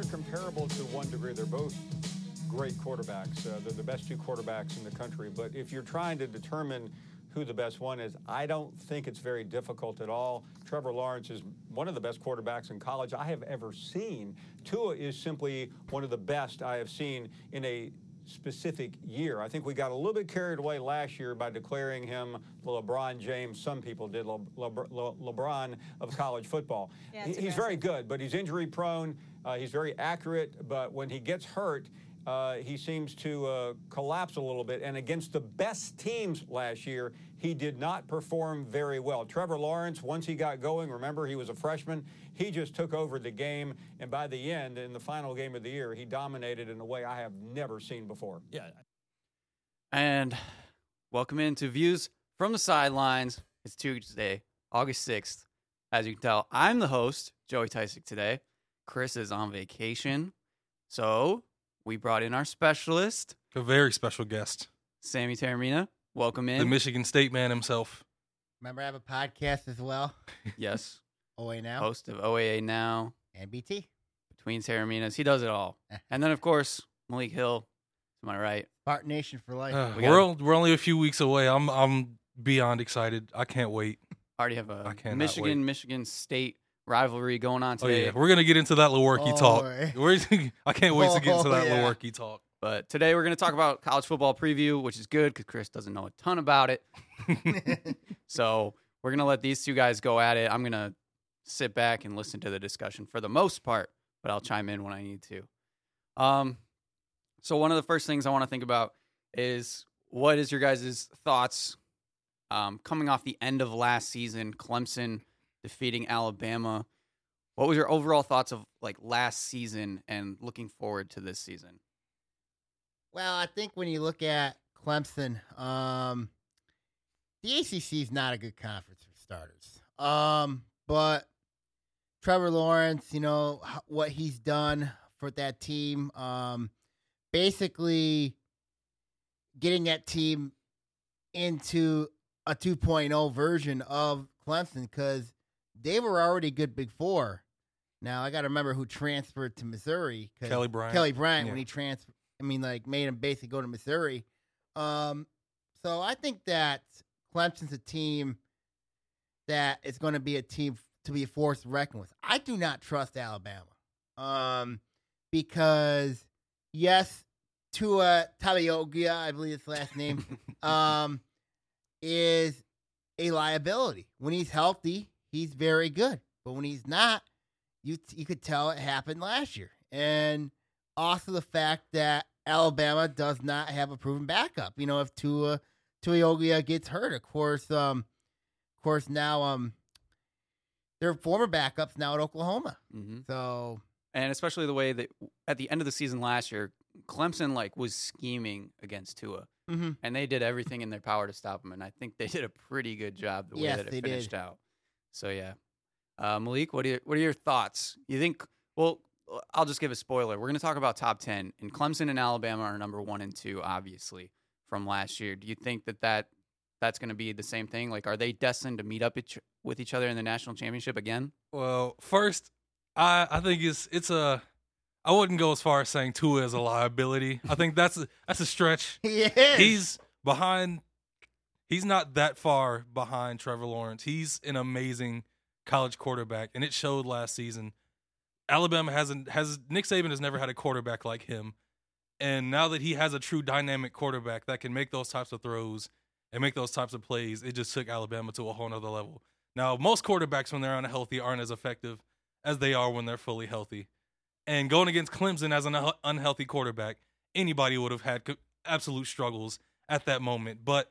they're comparable to one degree. They're both great quarterbacks. Uh, they're the best two quarterbacks in the country. But if you're trying to determine who the best one is, I don't think it's very difficult at all. Trevor Lawrence is one of the best quarterbacks in college I have ever seen. Tua is simply one of the best I have seen in a specific year. I think we got a little bit carried away last year by declaring him the LeBron James. Some people did Le, Le, Le, LeBron of college football. Yeah, He- he's very good, but he's injury prone. Uh, he's very accurate, but when he gets hurt, uh, he seems to uh, collapse a little bit. And against the best teams last year, he did not perform very well. Trevor Lawrence, once he got going, remember he was a freshman, he just took over the game. And by the end, in the final game of the year, he dominated in a way I have never seen before. Yeah. And welcome into Views from the Sidelines. It's Tuesday, August 6th. As you can tell, I'm the host, Joey Tysick, today. Chris is on vacation. So we brought in our specialist, A very special guest. Sammy Taramina. Welcome in. The. Michigan State man himself. Remember, I have a podcast as well. yes, OA now host of OAA Now, and BT. between Taraminas. He does it all. And then, of course, Malik Hill. to my right? Spartan Nation for life. Uh, We we're, gotta- on- we're only a few weeks away. I'm I'm beyond excited. I can't wait. I already have a I cannot Michigan Michigan State rivalry going on Oh today. yeah, we're gonna get into that Lewerke Oh, talk. I can't wait to get into Oh, that yeah. Lewerke talk. But today we're going to talk about college football preview, which is good because Chris doesn't know a ton about it. So we're going to let these two guys go at it. I'm going to sit back and listen to the discussion for the most part, but I'll chime in when I need to. Um, so one of the first things I want to think about is what is your guys' thoughts um, coming off the end of last season, Clemson defeating Alabama. What was your overall thoughts of like last season and looking forward to this season? well, I think when you look at Clemson, um, the ACC is not a good conference for starters. Um, but Trevor Lawrence, you know what he's done for that team. Um, basically getting that team into a 2.0 version of Clemson because they were already good before. Now I got to remember who transferred to Missouri. Kelly Bryant. Kelly Bryant Yeah. when he transferred. I mean, like made him basically go to Missouri. Um, so I think that Clemson's a team that is going to be a team to be forced force to reckon with. I do not trust Alabama, um, because yes, Tua Tagovailoa, I believe his last name, um, is a liability. When he's healthy, he's very good, but when he's not, you you could tell it happened last year, and also the fact that Alabama does not have a proven backup. You know, if Tua Tuiogia gets hurt, of course, um, of course now um, their former backups now at Oklahoma. Mm-hmm. So and especially the way that at the end of the season last year, Clemson like was scheming against Tua, mhm. and they did everything in their power to stop him. And I think they did a pretty good job the way Yes, that it finished did. out. So yeah, uh, Malik, what are your, what are your thoughts? You think? Well, I'll just give a spoiler. We're going to talk about top ten, and Clemson and Alabama are number one and two, obviously from last year. Do you think that that that's going to be the same thing? Like, are they destined to meet up each, with each other in the national championship again? Well, first, I I think it's it's a. I wouldn't go as far as saying Tua is a liability. I think that's a, that's a stretch. he is. He's behind. He's not that far behind Trevor Lawrence. He's an amazing college quarterback, and it showed last season. Alabama hasn't has Nick Saban has never had a quarterback like him, and now that he has a true dynamic quarterback that can make those types of throws and make those types of plays, it just took Alabama to a whole nother level. Now, most quarterbacks when they're unhealthy aren't as effective as they are when they're fully healthy. And going against Clemson as an unhealthy quarterback, anybody would have had absolute struggles at that moment. But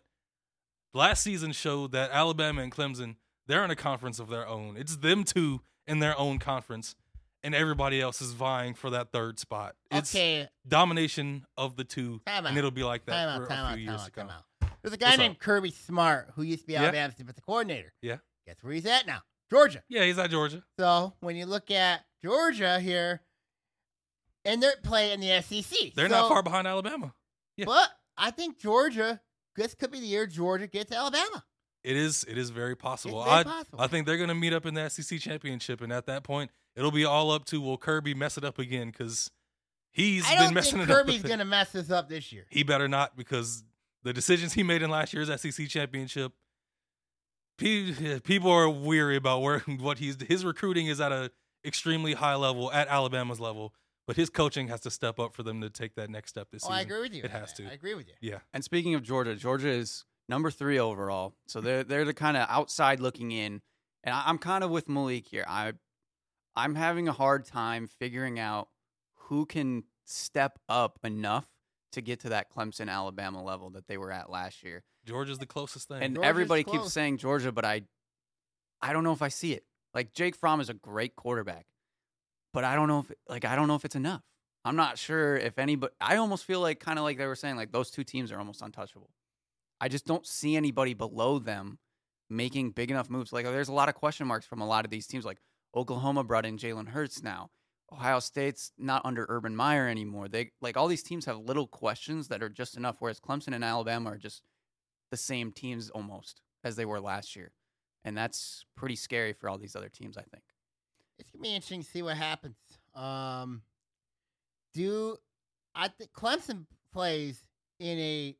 last season showed that Alabama and Clemson, they're in a conference of their own. It's them two in their own conference, and everybody else is vying for that third spot. It's okay. domination of the two, Time and out. it'll be like that Time for out, a few out, years to come. There's a guy What's named up? Kirby Smart who used to be Yeah. Alabama's defensive coordinator. Yeah. Guess where he's at now? Georgia. Yeah, he's at Georgia. So when you look at Georgia here, and they're playing the SEC, They're not far behind Alabama. yeah. But I think Georgia. This could be the year Georgia gets Alabama. It is. It is very possible. Very I possible. I think they're going to meet up in the SEC championship, and at that point, it'll be all up to will Kirby mess it up again because he's I been messing it Kirby's up. with going to mess this up this year. He better not because the decisions he made in last year's SEC championship. People are weary about where what he's his recruiting is at a extremely high level at Alabama's level, but his coaching has to step up for them to take that next step this Oh, season. I agree with you. It has to. I agree with you. Yeah, And speaking of Georgia, Georgia is number three overall, so they're they're the kind of outside looking in. And I, I'm kind of with Malik here. I I'm having a hard time figuring out who can step up enough to get to that Clemson Alabama level that they were at last year. Georgia's the closest thing. And Georgia's everybody close. keeps saying Georgia, but I I don't know if I see it. Like Jake Fromm is a great quarterback, but I don't know if like I don't know if it's enough. I'm not sure if anybody. I almost feel like kind of like they were saying like those two teams are almost untouchable. I just don't see anybody below them making big enough moves. Like there's a lot of question marks from a lot of these teams. Like Oklahoma brought in Jalen Hurts now. Ohio State's not under Urban Meyer anymore. They like all these teams have little questions that are just enough. Whereas Clemson and Alabama are just the same teams almost as they were last year, and that's pretty scary for all these other teams. I think. It's gonna be interesting to see what happens. Um, do I think Clemson plays in a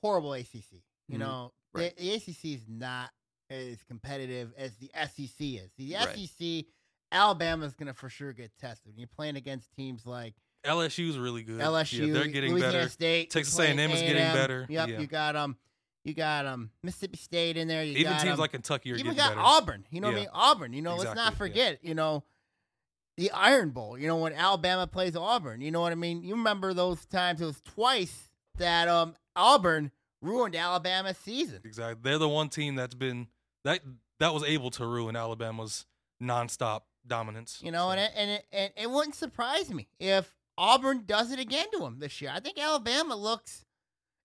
horrible ACC? You Mhm. know, Right. the, the ACC is not as competitive as the SEC is. The Right. SEC, Alabama's gonna for sure get tested. When you're playing against teams like LSU's really good. LSU, yeah, they're getting Louisiana better. State, Texas playing A&M is getting better. Yep, Yeah. you got um, you got um Mississippi State in there. You Even got, teams um, like Kentucky are even getting got better. Auburn. You know what I mean? Auburn. You know, let's not Exactly, yeah. forget. You know, the Iron Bowl. You know when Alabama plays Auburn. You know what I mean? You remember those times? It was twice that um Auburn ruined Alabama's season. Exactly. They're the one team that's been that that was able to ruin Alabama's nonstop dominance. You know, So, and it, and it, and it wouldn't surprise me if Auburn does it again to them this year. I think Alabama looks.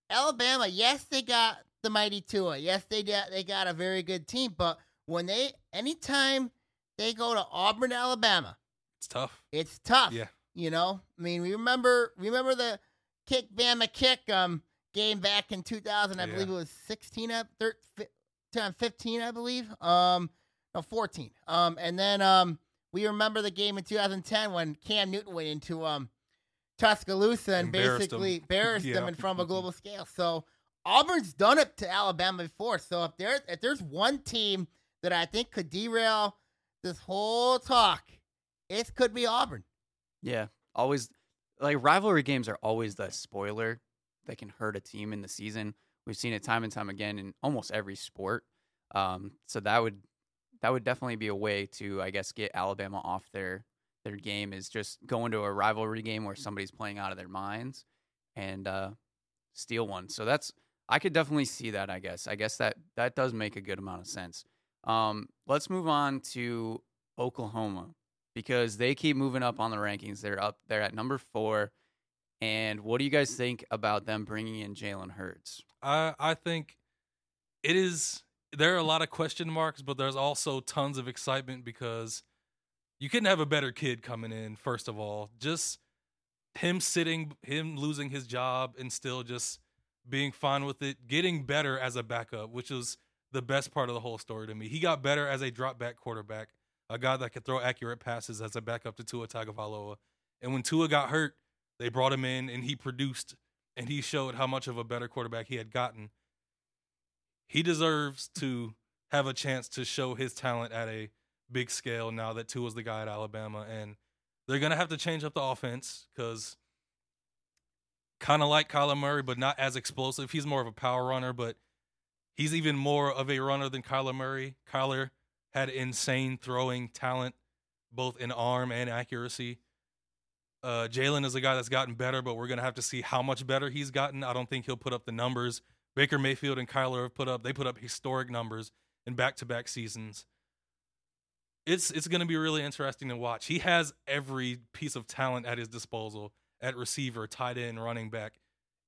Alabama, yes, they got the mighty Tua. Yes, they got they got a very good team. But when they anytime they go to Auburn, Alabama, it's tough. it's tough. Yeah. You know, I mean, we remember remember the kick Bama kick um game back in 2000. I Yeah. believe it was 16 up 13, 15, I believe. Um, no 14. Um, and then um we remember the game in 2010 when Cam Newton went into um Tuscaloosa and Embarrassed basically them. embarrassed them Yeah. in front of a global scale. So Auburn's done it to Alabama before. So if there if there's one team that I think could derail this whole talk, it could be Auburn. Yeah, always like rivalry games are always the spoiler that can hurt a team in the season. We've seen it time and time again in almost every sport. Um, so that would that would definitely be a way to, I guess, get Alabama off their their game is just going to a rivalry game where somebody's playing out of their minds and uh, steal one. So that's I could definitely see that. I guess I guess that that does make a good amount of sense. Um, let's move on to Oklahoma because they keep moving up on the rankings. They're up. They're at number four. And what do you guys think about them bringing in Jalen Hurts? I I think it is. There are a lot of question marks, but there's also tons of excitement because you couldn't have a better kid coming in. First of all, just him sitting, him losing his job, and still just being fine with it, getting better as a backup, which is the best part of the whole story to me. He got better as a drop back quarterback, a guy that could throw accurate passes as a backup to Tua Tagovailoa. And when Tua got hurt, they brought him in and he produced and he showed how much of a better quarterback he had gotten. He deserves to have a chance to show his talent at a big scale now that Tua's the guy at Alabama. And they're going to have to change up the offense because kind of like Kyler Murray, but not as explosive. He's more of a power runner, but he's even more of a runner than Kyler Murray. Kyler had insane throwing talent, both in arm and accuracy. Uh, Jalen is a guy that's gotten better, but we're gonna have to see how much better he's gotten. I don't think he'll put up the numbers Baker Mayfield and Kyler have put up. They put up historic numbers in back-to-back seasons. It's it's gonna be really interesting to watch. He has every piece of talent at his disposal at receiver, tight end, running back.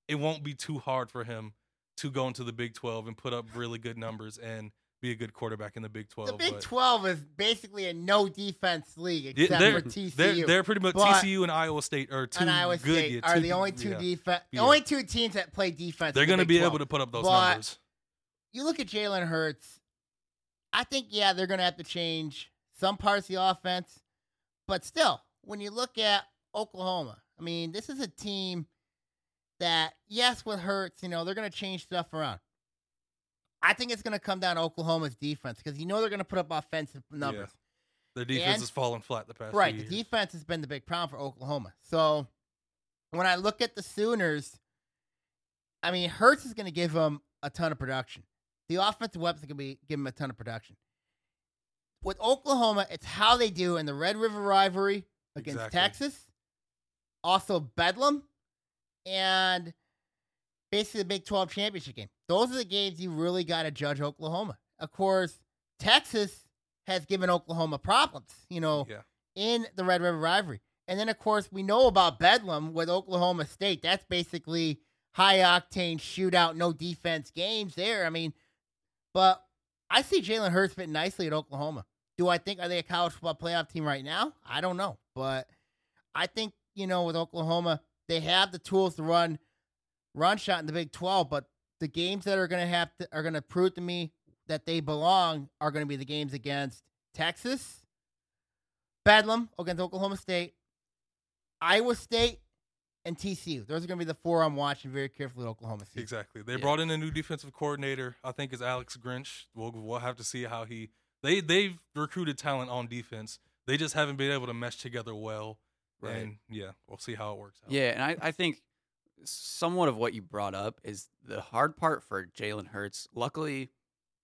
It won't be too hard for him to go into the Big 12 and put up really good numbers and be a good quarterback in the Big 12. The Big but- 12 is basically a no defense league except they're, for TCU. They're, they're pretty much But- TCU and Iowa State are two Iowa good. State yeah, are two- the only two yeah. defense, Yeah. only two teams that play defense. They're going to be able to put up those But- numbers. You look at Jalen Hurts. I think yeah, they're going to have to change some parts of the offense, but still, when you look at Oklahoma, I mean, this is a team that, yes, with Hurts, you know, they're going to change stuff around. I think it's going to come down to Oklahoma's defense because you know they're going to put up offensive numbers. Their defense And- has fallen flat the past Right. The years. defense has been the big problem for Oklahoma. So when I look at the Sooners, I mean, Hurts is going to give them a ton of production. The offensive weapons are going to be give them a ton of production. With Oklahoma, it's how they do in the Red River rivalry against Exactly. Texas, also Bedlam, and basically the Big 12 championship game. Those are the games you really got to judge Oklahoma. Of course, Texas has given Oklahoma problems, you know, Yeah. in the Red River rivalry. And then, of course, we know about Bedlam with Oklahoma State. That's basically high octane shootout, no defense games there. I mean, but I see Jalen Hurts fit nicely at Oklahoma. Do I think are they a college football playoff team right now? I don't know, but I think you know with Oklahoma they have the tools to run run shot in the Big Twelve. But the games that are going to have to are going to prove to me that they belong are going to be the games against Texas, Bedlam against Oklahoma State, Iowa State, and TCU. Those are going to be the four I'm watching very carefully. Oklahoma State. Exactly. They Yeah. brought in a new defensive coordinator. I think is Alex Grinch. We'll we'll have to see how he. They they've recruited talent on defense. They just haven't been able to mesh together well. Right. And yeah, we'll see how it works out. Yeah, and I, I think somewhat of what you brought up is the hard part for Jalen Hurts. Luckily,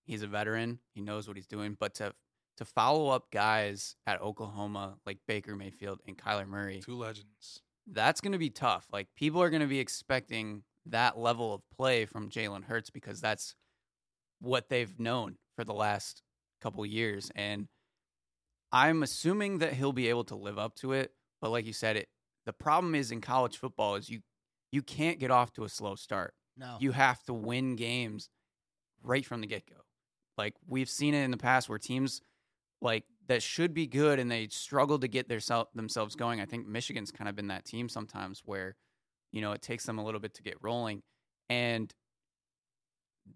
he's a veteran; he knows what he's doing. But to to follow up guys at Oklahoma like Baker Mayfield and Kyler Murray, Two legends. that's going to be tough. Like people are going to be expecting that level of play from Jalen Hurts because that's what they've known for the last couple years, and I'm assuming that he'll be able to live up to it. But like you said, it the problem is in college football is you you can't get off to a slow start. No, You have to win games right from the get go. Like we've seen it in the past where teams like that should be good and they struggle to get their sel- themselves going. I think Michigan's kind of been that team sometimes where you know it takes them a little bit to get rolling and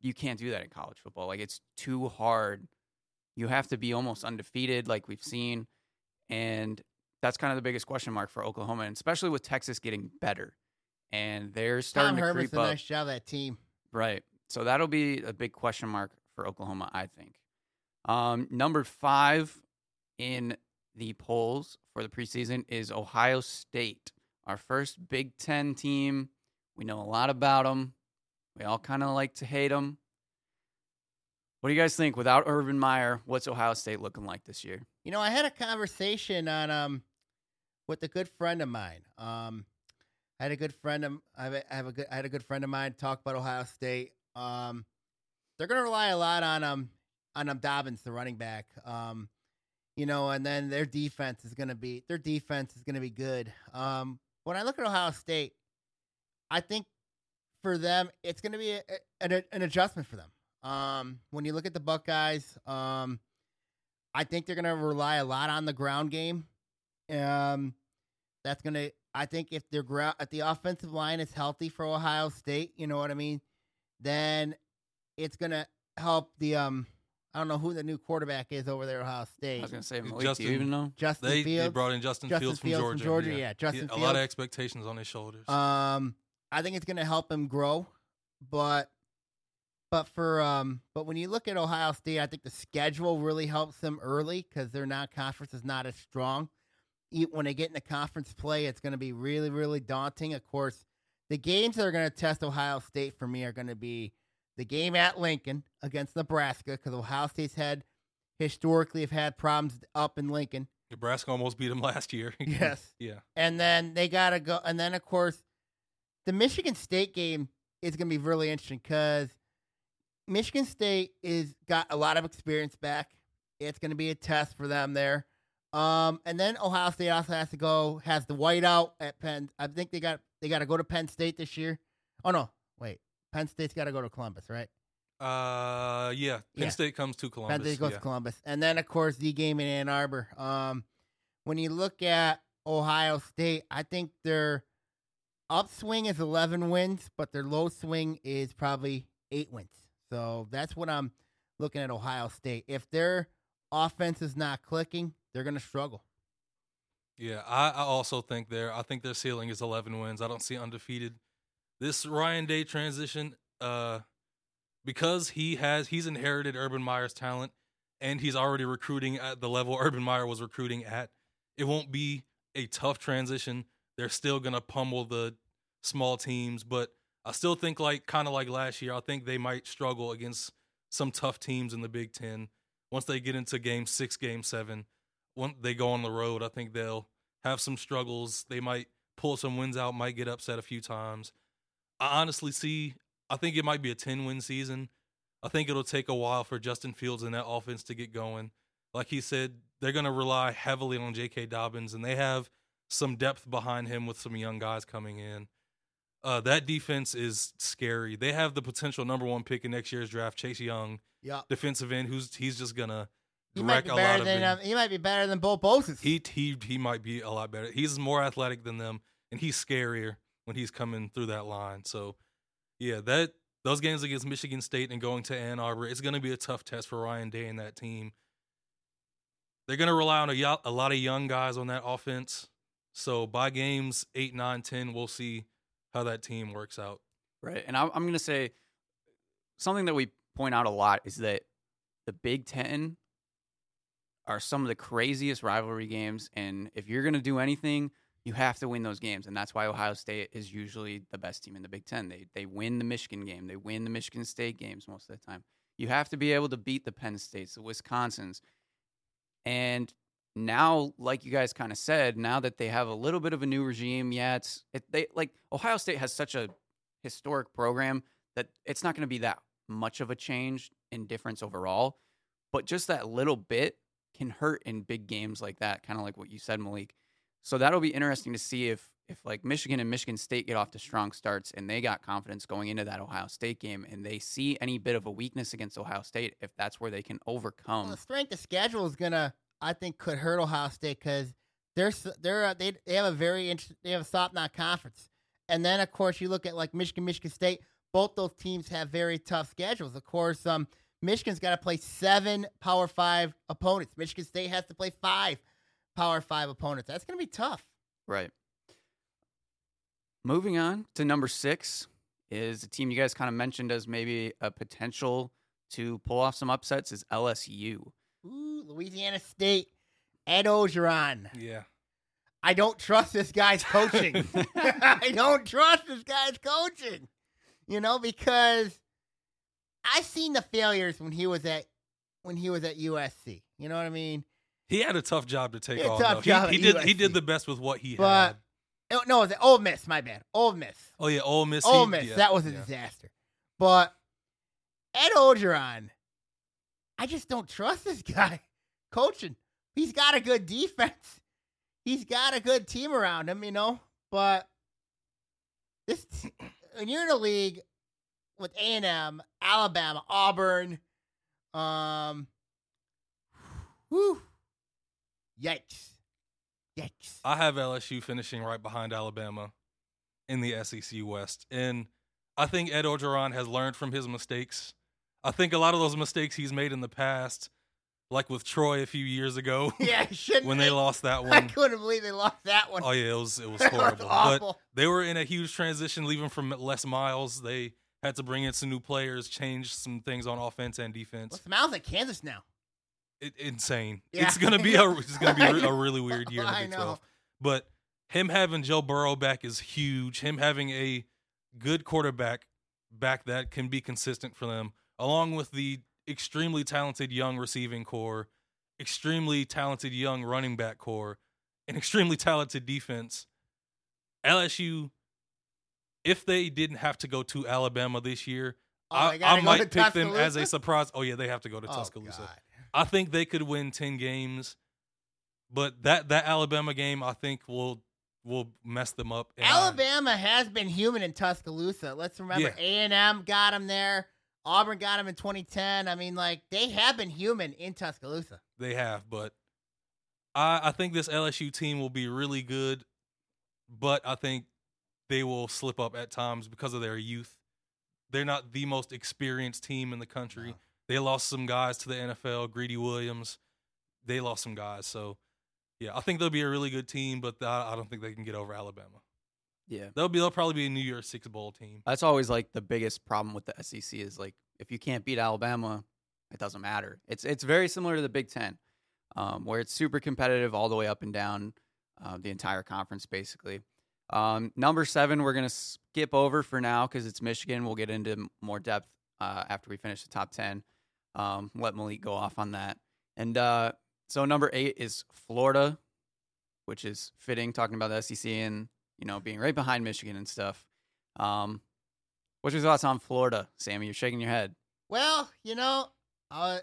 you can't do that in college football. Like it's too hard. You have to be almost undefeated like we've seen and that's kind of the biggest question mark for Oklahoma and especially with Texas getting better. And they're starting Tom to Herman's creep a up. nice job that team. Right. So that'll be a big question mark for Oklahoma, I think. Um, number five in the polls for the preseason is Ohio State, our first Big Ten team. We know a lot about them. We all kind of like to hate them. What do you guys think? Without Urban Meyer, what's Ohio State looking like this year? You know, I had a conversation on um with a good friend of mine. Um, I had a good friend of I have a, I have a good I had a good friend of mine talk about Ohio State. Um, they're gonna rely a lot on um on um Dobbins, the running back. Um, you know, and then their defense is gonna be their defense is gonna be good. Um, when I look at Ohio State, I think for them it's gonna be a, an, an adjustment for them. Um, when you look at the Buckeyes, um. I think they're going to rely a lot on the ground game. Um, that's going to. I think if their ground, if the offensive line is healthy for Ohio State, you know what I mean, then it's going to help the. Um, I don't know who the new quarterback is over there, at Ohio I was going to say, Malik, do Justin- you even know? Justin They, Fields. they brought in Justin, Justin Fields from Fields from Georgia. Georgia, yeah, Justin He- a lot of expectations on his shoulders. Um, I think it's going to help him grow, but but for um, but when you look at Ohio State, I think the schedule really helps them early because their non-conference is not as strong. When they get into conference play, it's going to be really really daunting. Of course, the games that are going to test Ohio State for me are going to be the game at Lincoln against Nebraska because Ohio State's had historically have had problems up in Lincoln. Nebraska almost beat them last year. Yes. yeah. And then they got to go. And then, of course, the Michigan State game is going to be really interesting because Michigan State is got a lot of experience back. It's going to be a test for them there. Um, and then Ohio State also has to go has the whiteout at Penn. I think they got they got to go to Penn State this year. Oh no, wait, Penn State's got to go to Columbus, right? Uh, yeah. Penn Yeah. State comes to Columbus. Penn State goes yeah. to Columbus, and then of course the game in Ann Arbor. Um, when you look at Ohio State, I think their upswing is eleven wins, but their low swing is probably eight wins. So that's what I'm looking at Ohio State. If their offense is not clicking, they're going to struggle. Yeah, I, I also think their I think their ceiling is 11 wins. I don't see undefeated. This Ryan Day transition, uh, because he has he's inherited Urban Meyer's talent, and he's already recruiting at the level Urban Meyer was recruiting at. It won't be a tough transition. They're still gonna pummel the small teams, but I still think like kind of like last year. I think they might struggle against some tough teams in the Big Ten once they get into Game Six, Game Seven. When they go on the road, I think they'll have some struggles. They might pull some wins out, might get upset a few times. I honestly see. I think it might be a ten win season. I think it'll take a while for Justin Fields and that offense to get going. Like he said, they're going to rely heavily on J.K. Dobbins, and they have some depth behind him with some young guys coming in. Uh, that defense is scary. They have the potential number one pick in next year's draft, Chase Young, Yeah. defensive end, who's he's just gonna He might be a better lot of than them. um, he might be better than Bo Bosis. He he he might be a lot better. He's more athletic than them, and he's scarier when he's coming through that line. So, yeah, that those games against Michigan State and going to Ann Arbor, it's going to be a tough test for Ryan Day and that team. They're going to rely on a, a lot of young guys on that offense. So by games eight, nine, ten, we'll see how that team works out. Right. And I'm, I'm going to say something that we point out a lot is that the Big Ten are some of the craziest rivalry games. And if you're going to do anything, you have to win those games. And that's why Ohio State is usually the best team in the Big Ten. They, they win the Michigan game, they win the Michigan State games most of the time. You have to be able to beat the Penn States, the Wisconsins. And now, like you guys kind of said, now that they have a little bit of a new regime, yeah, it's it, they like Ohio State has such a historic program that it's not going to be that much of a change in difference overall, but just that little bit can hurt in big games like that, kind of like what you said, Malik. So that'll be interesting to see if if like Michigan and Michigan State get off to strong starts and they got confidence going into that Ohio State game and they see any bit of a weakness against Ohio State, if that's where they can overcome. Well, the strength of schedule is gonna, I think, could hurt Ohio State because they're they're uh, they they have a very interest, they have a soft knock conference, and then of course you look at like Michigan, Michigan State. Both those teams have very tough schedules. Of course, um, Michigan's got to play seven Power Five opponents. Michigan State has to play five Power Five opponents. That's gonna be tough. Right. Moving on to number six is a team you guys kind of mentioned as maybe a potential to pull off some upsets is LSU. Ooh, Louisiana State, Ed Orgeron. Yeah. I don't trust this guy's coaching. I don't trust this guy's coaching. You know, because I seen the failures when he was at when he was at USC. You know what I mean? He had a tough job to take on. tough though. job He, he did he did the best with what he But- had. Oh, no, it was Ole Miss. My bad. Ole Miss. Oh yeah, Ole Miss. Ole he- Miss. yeah, that was a yeah. disaster. But Ed Orgeron, I just don't trust this guy coaching. He's got a good defense. He's got a good team around him, you know. But this, when you're in a league with A and M, Alabama, Auburn, um, whew, yikes, yikes. I have LSU finishing right behind Alabama in the SEC West. And I think Ed Orgeron has learned from his mistakes. I think a lot of those mistakes he's made in the past, like with Troy a few years ago yeah, shouldn't when they lost that one. I couldn't believe they lost that one. Oh yeah, it was it was That was horrible. but they were in a huge transition leaving from Les Miles. They had to bring in some new players, change some things on offense and defense. Well, Smiles at Kansas now. it, insane. Yeah. It's gonna be a it's gonna be a, really weird year in the Big. Twelve. But him having Joe Burrow back is huge. Him having a good quarterback back that can be consistent for them, along with the extremely talented young receiving core, extremely talented young running back core, and extremely talented defense. LSU, if they didn't have to go to Alabama this year, Oh, I, I might pick them as a surprise. Oh yeah, they have to go to Oh, Tuscaloosa. God. I think they could win ten games, but that that Alabama game I think will will mess them up. and I- Alabama has been human in Tuscaloosa. Let's remember Yeah. A and M got them there. Auburn got them in 2010. I mean, like they have been human in Tuscaloosa. they have, but I I think this LSU team will be really good, but I think they will slip up at times because of their youth. They're not the most experienced team in the country. No. They lost some guys to the NFL. Greedy Williams, they lost some guys, so Yeah, I think they'll be a really good team, but I don't think they can get over Alabama. Yeah. They'll be they'll probably be a New Year's Six bowl team. That's always like the biggest problem with the SEC is like if you can't beat Alabama, it doesn't matter. It's it's very similar to the Big Ten, um, where it's super competitive all the way up and down uh, the entire conference, basically. Um, number seven, we're gonna skip over for now because it's Michigan. We'll get into more depth uh, after we finish the top ten. Um, let Malik go off on that. And uh, so number eight is Florida, which is fitting, talking about the SEC and you know being right behind Michigan and stuff. Um, what's your thoughts on Florida, Sammy? You're shaking your head. Well, you know, uh,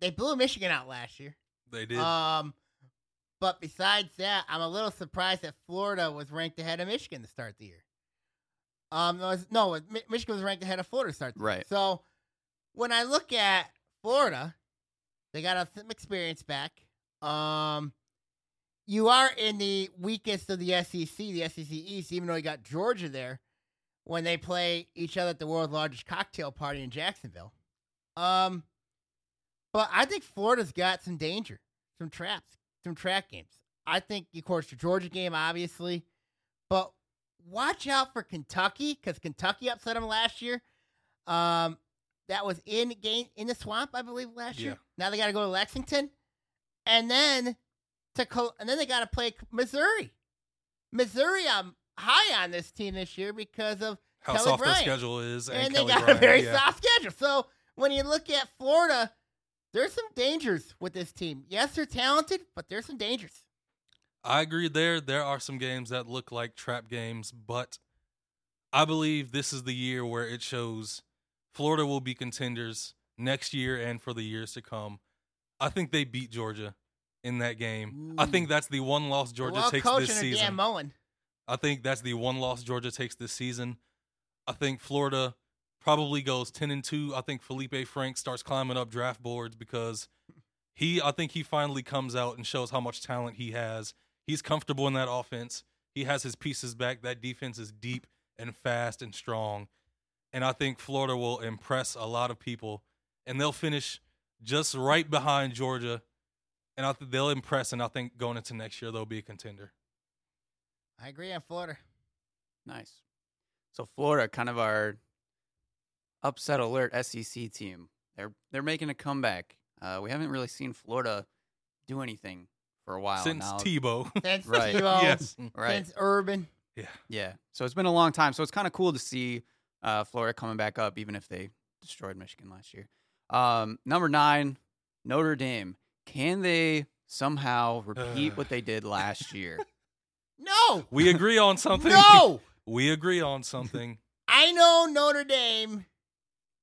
they blew Michigan out last year. They did. Um, but besides that, I'm a little surprised that Florida was ranked ahead of Michigan to start the year. Um, no, no, Michigan was ranked ahead of Florida to start. The year. Right. So when I look at Florida, they got some experience back. Um, you are in the weakest of the SEC, the SEC East, even though you got Georgia there when they play each other at the world's largest cocktail party in Jacksonville. Um, but I think Florida's got some danger, some traps, some trap games. I think, of course, the Georgia game, obviously, but watch out for Kentucky because Kentucky upset them last year. Um, that was in game in the swamp, I believe, last year. Now they got to go to Lexington, and then to Col- and then they got to play Missouri. Missouri, I'm high on this team this year because of How Kelly soft Bryant. their schedule is, and, and, Kelly they got Bryant, a very yeah. soft schedule. So when you look at Florida, there's some dangers with this team. Yes, they're talented, but there's some dangers. I agree there. There are some games that look like trap games, but I believe this is the year where it shows Florida will be contenders next year and for the years to come. I think they beat Georgia in that game. I think that's the one loss Georgia well takes this season. I think that's the one loss Georgia takes this season. I think Florida probably goes 10 and 2. I think Feleipe Frank starts climbing up draft boards because he I think he finally comes out and shows how much talent he has. He's comfortable in that offense. He has his pieces back. That defense is deep and fast and strong. And I think Florida will impress a lot of people and they'll finish just right behind Georgia. And I think they'll impress and I think going into next year they'll be a contender. I agree on Florida. Nice. So Florida, kind of our upset alert SEC team. They're they're making a comeback. Uh, we haven't really seen Florida do anything for a while Since now. Tebow. Since Right. Tebow, yes. right. since Urban. Yeah. Yeah. So it's been a long time. So it's kind of cool to see uh, Florida coming back up, even if they destroyed Michigan last year. Um, number nine, Notre Dame. Can they somehow repeat what they did last year? No, We agree on something. no. We agree on something. I know Notre Dame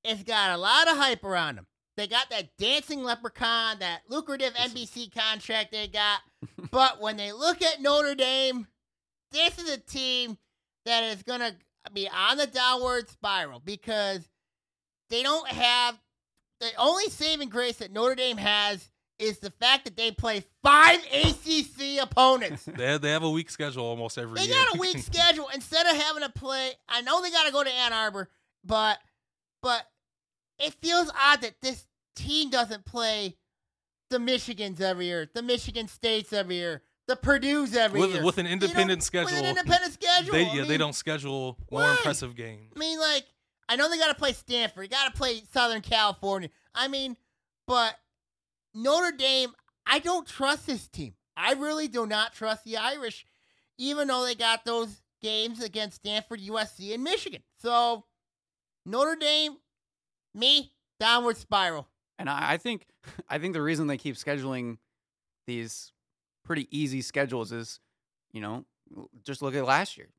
has got a lot of hype around them. They got that dancing leprechaun, that lucrative NBC contract they got. but when they look at Notre Dame, this is a team that is going to be on the downward spiral because they don't have the only saving grace that Notre Dame has is the fact that they play five ACC opponents. They have, they have a weak schedule almost every They year. They got a weak schedule. Instead of having to play, I know they got to go to Ann Arbor, but but it feels odd that this team doesn't play the Michigans every year, the Michigan States every year, the Purdue's every with, year. with an independent With schedule. an independent schedule. They, I yeah, they don't schedule more why? impressive games. I mean, like, I know they got to play Stanford, got to play Southern California. I mean, but Notre Dame, I don't trust this team. I really do not trust the Irish, even though they got those games against Stanford, USC, and Michigan. So, Notre Dame, me, downward spiral. And I, I think I think the reason they keep scheduling these pretty easy schedules is, you know, just look at last year.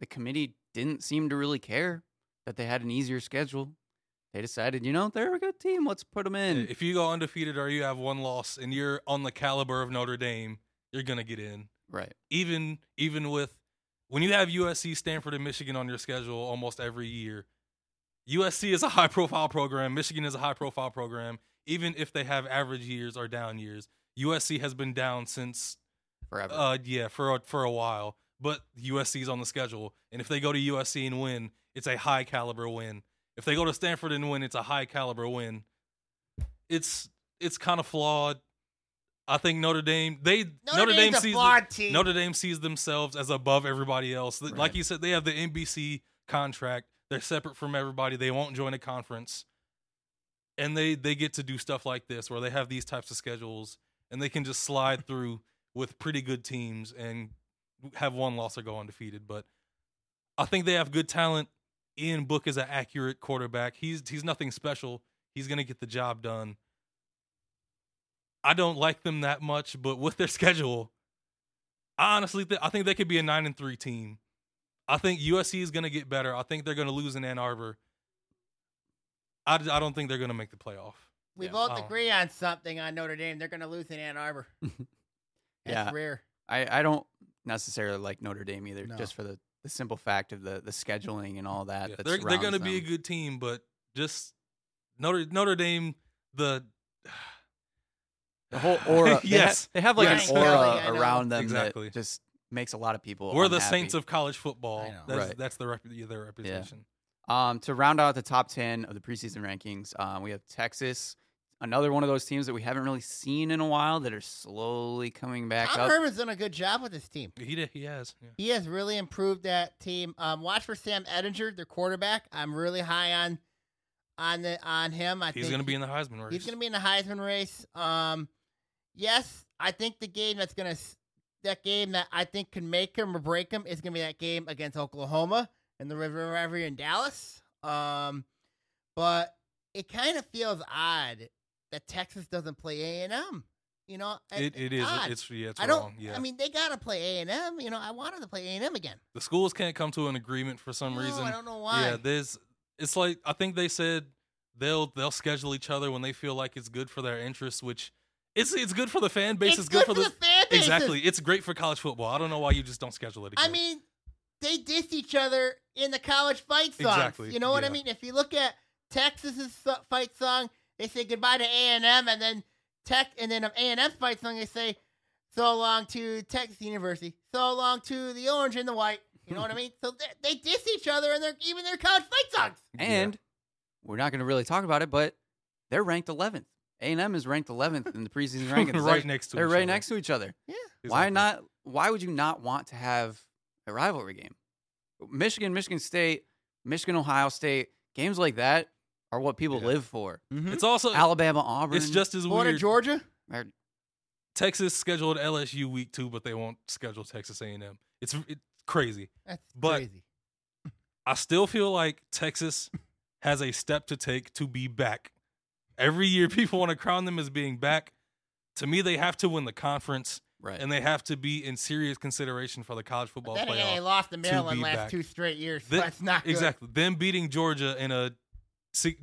The committee didn't seem to really care that they had an easier schedule. They decided, you know, they're a good team. Let's put them in. If you go undefeated or you have one loss and you're on the caliber of Notre Dame, you're gonna get in. right. Even even with when you have USC, Stanford, and Michigan on your schedule almost every year, USC is a high profile program. Michigan is a high profile program. Even if they have average years or down years, USC has been down since Forever. Uh, yeah, for a, for a while. But USC's on the schedule, and if they go to USC and win, it's a high caliber win. If they go to Stanford and win, it's a high caliber win. It's it's kind of flawed. I think Notre Dame they Notre, Notre, Dame sees flawed team. Notre Dame sees themselves as above everybody else. Like you said, they have the NBC contract. They're separate from everybody. They won't join a conference, and they they get to do stuff like this where they have these types of schedules and they can just slide through with pretty good teams and have one loss or go undefeated. But I think they have good talent. Ian Book is an accurate quarterback. He's he's nothing special. He's gonna get the job done. I don't like them that much, but with their schedule, I honestly th- I think they could be a nine and three team. I think USC is going to get better. I think they're going to lose in Ann Arbor. I, I don't think they're going to make the playoff. we Yeah. both agree on something on Notre Dame. They're going to lose in Ann Arbor. That's Yeah. rare. I, I don't necessarily like Notre Dame either, No. just for the, the simple fact of the, the scheduling and all that. Yeah, that they're they're going to be a good team, but just Notre Notre Dame the the whole aura. they yes, they have like Yes. an aura Kelly, around them Exactly. that just makes a lot of people. we're the saints of college football. I know. That's, Right. that's the rep- their reputation. Um, to round out the top 10 of the preseason rankings, um, we have Texas, another one of those teams that we haven't really seen in a while that are slowly coming back Tom up. Herman's done a good job with his team. He did, he has. Yeah. He has really improved that team. Um, watch for Sam Ehlinger, their quarterback. I'm really high on on the on him. I He's think going to be in the Heisman race. He's going to be in the Heisman race. Um, yes, I think the game that's going to that game that I think can make him or break him is going to be that game against Oklahoma in the River Rivalry in Dallas. Um, but it kind of feels odd that Texas doesn't play A and M. You know, It, it is. odd. It's yeah. It's I don't. wrong. Yeah. I mean, they got to play A and M. You know, I wanted to play A and M again. the schools can't come to an agreement for some No, reason. I don't know why. Yeah, there's. It's like I think they said they'll they'll schedule each other when they feel like it's good for their interests, which it's it's good for the fan base. it's, It's, good, for the, fan base. exactly. It's great for college football. I don't know why you just don't schedule it. Again. I mean, they diss each other in the college fight songs. Exactly, You know what I mean? If you look at Texas's fight song, they say goodbye to A and M, and then Tech, and then A and M's fight song, they say so long to Texas University, so long to the orange and the white. You know what I mean? So they, they diss each other, and they're even their college fight songs. And we're not going to really talk about it, but they're ranked 11th. A&M is ranked 11th in the preseason rankings. right They're- next to They're each right other. next to each other. Yeah. Why not? Why would you not want to have a rivalry game? Michigan, Michigan State, Michigan, Ohio State, games like that are what people Yeah. live for. Mm-hmm. It's also Alabama, Auburn. it's just as Florida, weird. Georgia. are- Texas scheduled LSU week two, but they won't schedule Texas A and M. It's it's crazy. That's But- crazy. I still feel like Texas has a step to take to be back. Every year, people want to crown them as being back. To me, they have to win the conference, right. and they have to be in serious consideration for the college football Then again, they lost to Maryland be last back. two straight years. So Th- that's not good. Exactly. Them beating Georgia in a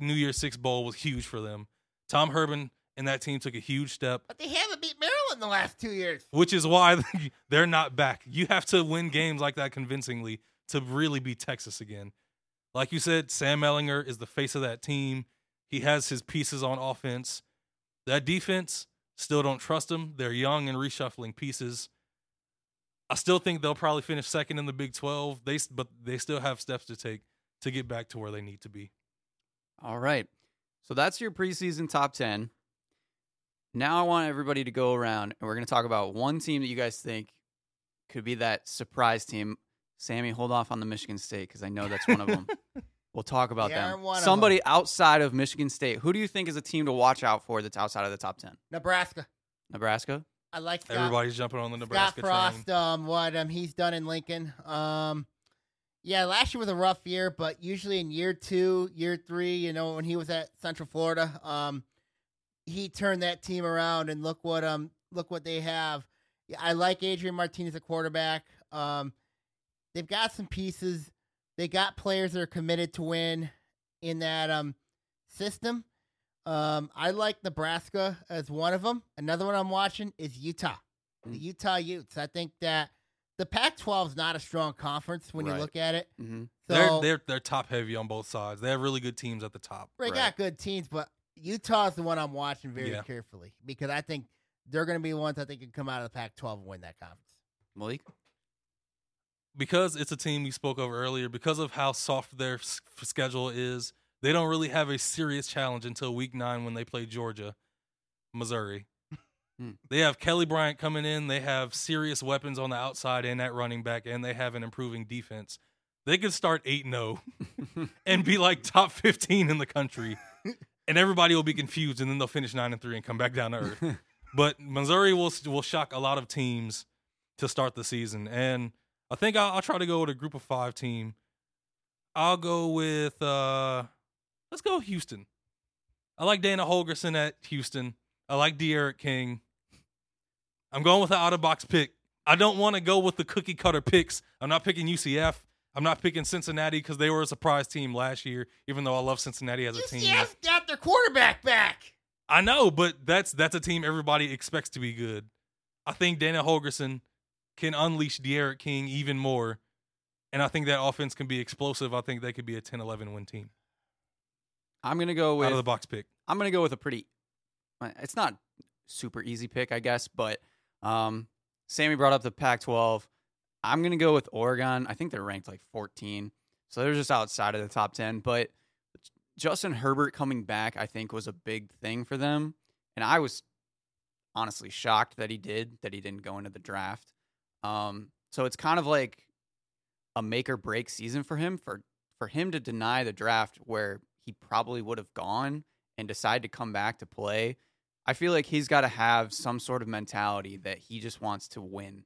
New Year's Six bowl was huge for them. Tom Herman and that team took a huge step, But they haven't beat Maryland the last two years. which is why they're not back. You have to win games like that convincingly to really beat Texas again. Like you said, Sam Ehlinger is the face of that team. He has his pieces on offense. That defense, still don't trust them. They're young and reshuffling pieces. I still think they'll probably finish second in the Big 12. They but they still have steps to take to get back to where they need to be. All right. So that's your preseason top 10. Now I want everybody to go around and we're going to talk about one team that you guys think could be that surprise team. Sammy, hold off on the Michigan State because I know that's one of them. we'll talk about They them. aren't of Somebody them. outside of Michigan State. Who do you think is a team to watch out for that's outside of the top 10? Nebraska. Nebraska? I like Scott. Everybody's jumping on the Nebraska Scott Nebraska Frost, train. um, what um he's done in Lincoln. Um, yeah, last year was a rough year, but usually in year two, year three, you know, when he was at Central Florida, um, he turned that team around, and look what um look what they have. I like Adrian Martinez at quarterback. Um, they've got some pieces. They got players that are committed to win in that um system. Um, I like Nebraska as one of them. Another one I'm watching is Utah, the Mm. Utah Utes. I think that the Pac-12 is not a strong conference when you look at it. Mm-hmm. So they're they're they're top heavy on both sides. They have really good teams at the top. they right. got good teams, but Utah's the one I'm watching very Yeah. carefully because I think they're going to be the ones I think can come out of the Pac-12 and win that conference. Malik? Because it's a team we spoke of earlier, because of how soft their s- schedule is, they don't really have a serious challenge until week nine when they play Georgia, Missouri. Hmm. They have Kelly Bryant coming in. They have serious weapons on the outside and at running back, and they have an improving defense. They could start 8 0 and be like top 15 in the country, and everybody will be confused, and then they'll finish 9 and 3 and come back down to earth. but Missouri will, will shock a lot of teams to start the season. And I think I'll, I'll try to go with a group of five team. I'll go with, uh, let's go Houston. I like Dana Holgorsen at Houston. I like D'Eriq King. I'm going with the out of box pick. I don't want to go with the cookie cutter picks. I'm not picking UCF. I'm not picking Cincinnati because they were a surprise team last year, even though I love Cincinnati as a team. UCF got their quarterback back. I know, but that's that's a team everybody expects to be good. I think Dana Holgorsen can unleash D'Eriq King even more. And I think that offense can be explosive. I think they could be a 10-11 win team. I'm gonna go with Out of the box pick. I'm gonna go with a pretty. uh, It's not super easy pick, I guess, but um, Sammy brought up the Pac-12. I'm gonna go with Oregon. I think they're ranked like 14, so they're just outside of the top 10. But Justin Herbert coming back, I think, was a big thing for them, and I was honestly shocked that he did that he didn't go into the draft. Um, so it's kind of like a make or break season for him for for him to deny the draft where he probably would have gone and decide to come back to play. I feel like he's got to have some sort of mentality that he just wants to win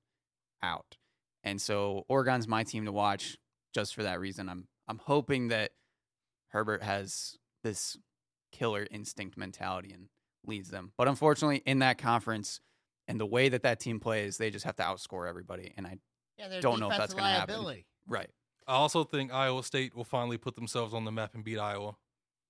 out. And so Oregon's my team to watch just for that reason. I'm I'm hoping that Herbert has this killer instinct mentality and leads them. But unfortunately, in that conference and the way that that team plays, they just have to outscore everybody. And I Yeah, Don't know if that's gonna happen. right. I also think Iowa State will finally put themselves on the map and beat Iowa.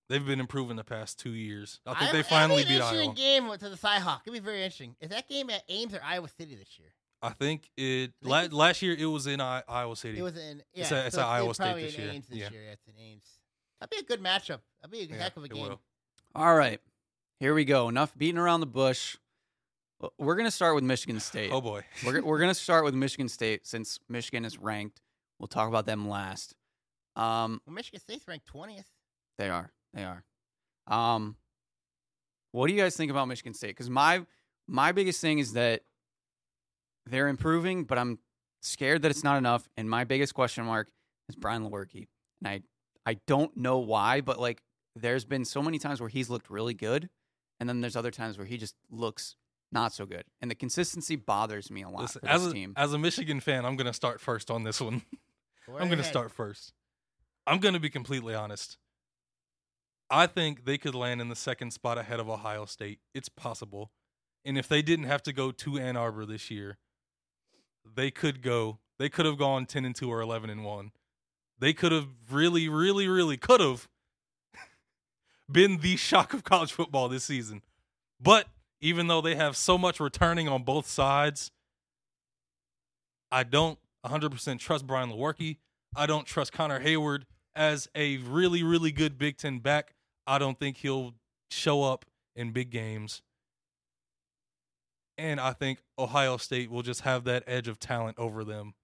They've been improving the past two years. I think I- they finally be an beat interesting Iowa. game to the Cyhawk. It'll be very interesting. Is that game at Ames or Iowa City this year? I think it think la- last year it was in I- Iowa City. It was in yeah. It's at- it's so at Iowa it's State probably this in year. Ames this Yeah. year. Yeah, it's in Ames. That'd be a good matchup. That'd be a Yeah, heck of a game. will. All right. Here we go. Enough beating around the bush. Uh, We're going to start with Michigan State. Oh boy. we're we're going to start with Michigan State since Michigan is ranked. We'll talk about them last. Um, Well, Michigan State's ranked twentieth. they are. They are. Um, what do you guys think about Michigan State? Because my my biggest thing is that they're improving, but I'm scared that it's not enough. And my biggest question mark is Brian Lewerke, and I I don't know why, but like there's been so many times where he's looked really good, and then there's other times where he just looks not so good, and the consistency bothers me a lot Listen, for as a, team. as a Michigan fan, I'm going to start first on this one. Go I'm going to start first. I'm going to be completely honest. I think they could land in the second spot ahead of Ohio State. It's possible. And if they didn't have to go to Ann Arbor this year, they could go. They could have gone 10 and 2 or 11 and 1. They could have really really really could have been the shock of college football this season. But even though they have so much returning on both sides, I don't 100% trust Brian Lewerke. I don't trust Connor Heyward as a really, really good Big Ten back. I don't think he'll show up in big games. And I think Ohio State will just have that edge of talent over them.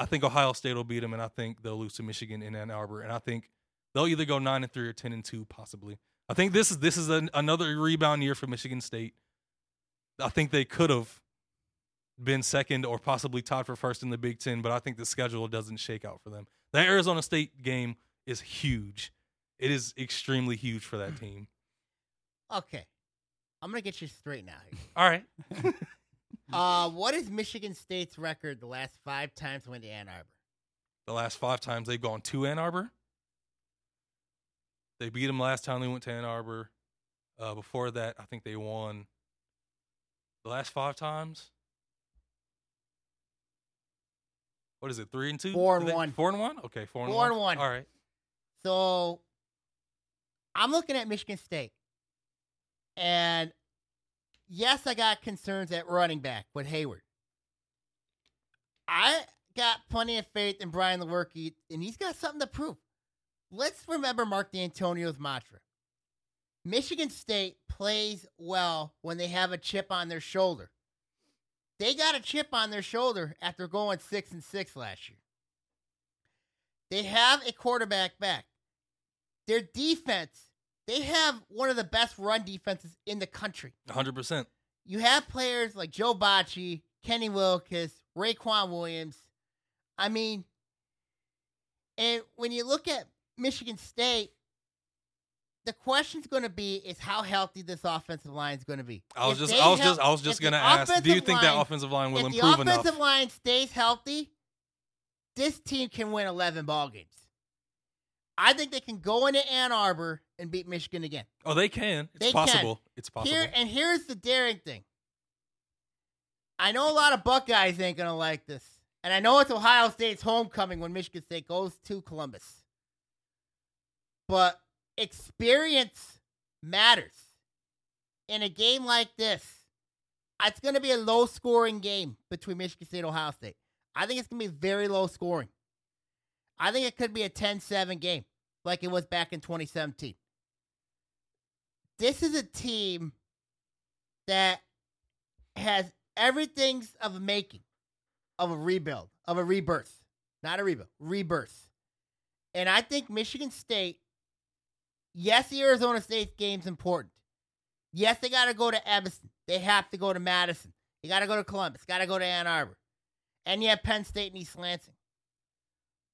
I think Ohio State will beat them, and I think they'll lose to Michigan in Ann Arbor. And I think they'll either go nine and three or ten and two, possibly. I think this is this is an, another rebound year for Michigan State. I think they could have been second or possibly tied for first in the Big Ten, but I think the schedule doesn't shake out for them. The Arizona State game is huge. It is extremely huge for that team. Okay, I'm gonna get you straight now. All right. Uh, what is Michigan State's record the last five times they went to Ann Arbor? The last five times they've gone to Ann Arbor. They beat them last time they went to Ann Arbor. Uh, before that, I think they won the last five times. What is it? Three and two? Four and one. Four and one? Okay, four and Four one. and one. All right. So I'm looking at Michigan State. And yes, I got concerns at running back with Heyward. I got plenty of faith in Brian Lewerke, and he's got something to prove. Let's remember Mark Dantonio's mantra. Michigan State plays well when they have a chip on their shoulder. They got a chip on their shoulder after going six and six last year. They have a quarterback back. Their defense, they have one of the best run defenses in the country. 100%. you have players like Joe Bachie, Kenny Willekes, Raequan Williams. I mean, and when you look at Michigan State, the question's going to be is how healthy this offensive line is going to be. I was If just, I was hel- just, I was just gonna ask. Do you think that offensive line will improve? if the offensive enough? line stays healthy, this team can win 11 ball games. I think they can go into Ann Arbor and beat Michigan again. Oh, they can. It's They can. possible. It's possible. Here and here's the daring thing. I know a lot of Buckeyes ain't gonna like this, and I know it's Ohio State's homecoming when Michigan State goes to Columbus. But experience matters in a game like this. It's going to be a low scoring game between Michigan State and Ohio State. I think it's going to be very low scoring. I think it could be a 10 7 game like it was back in 2017 this is a team that has everything's of making of a rebuild, of a rebirth. Not a rebuild, rebirth. And I think Michigan State, yes, the Arizona State game's important. Yes, they got to go to Evanston. They have to go to Madison. They got to go to Columbus. Got to go to Ann Arbor. And you have Penn State and East Lansing.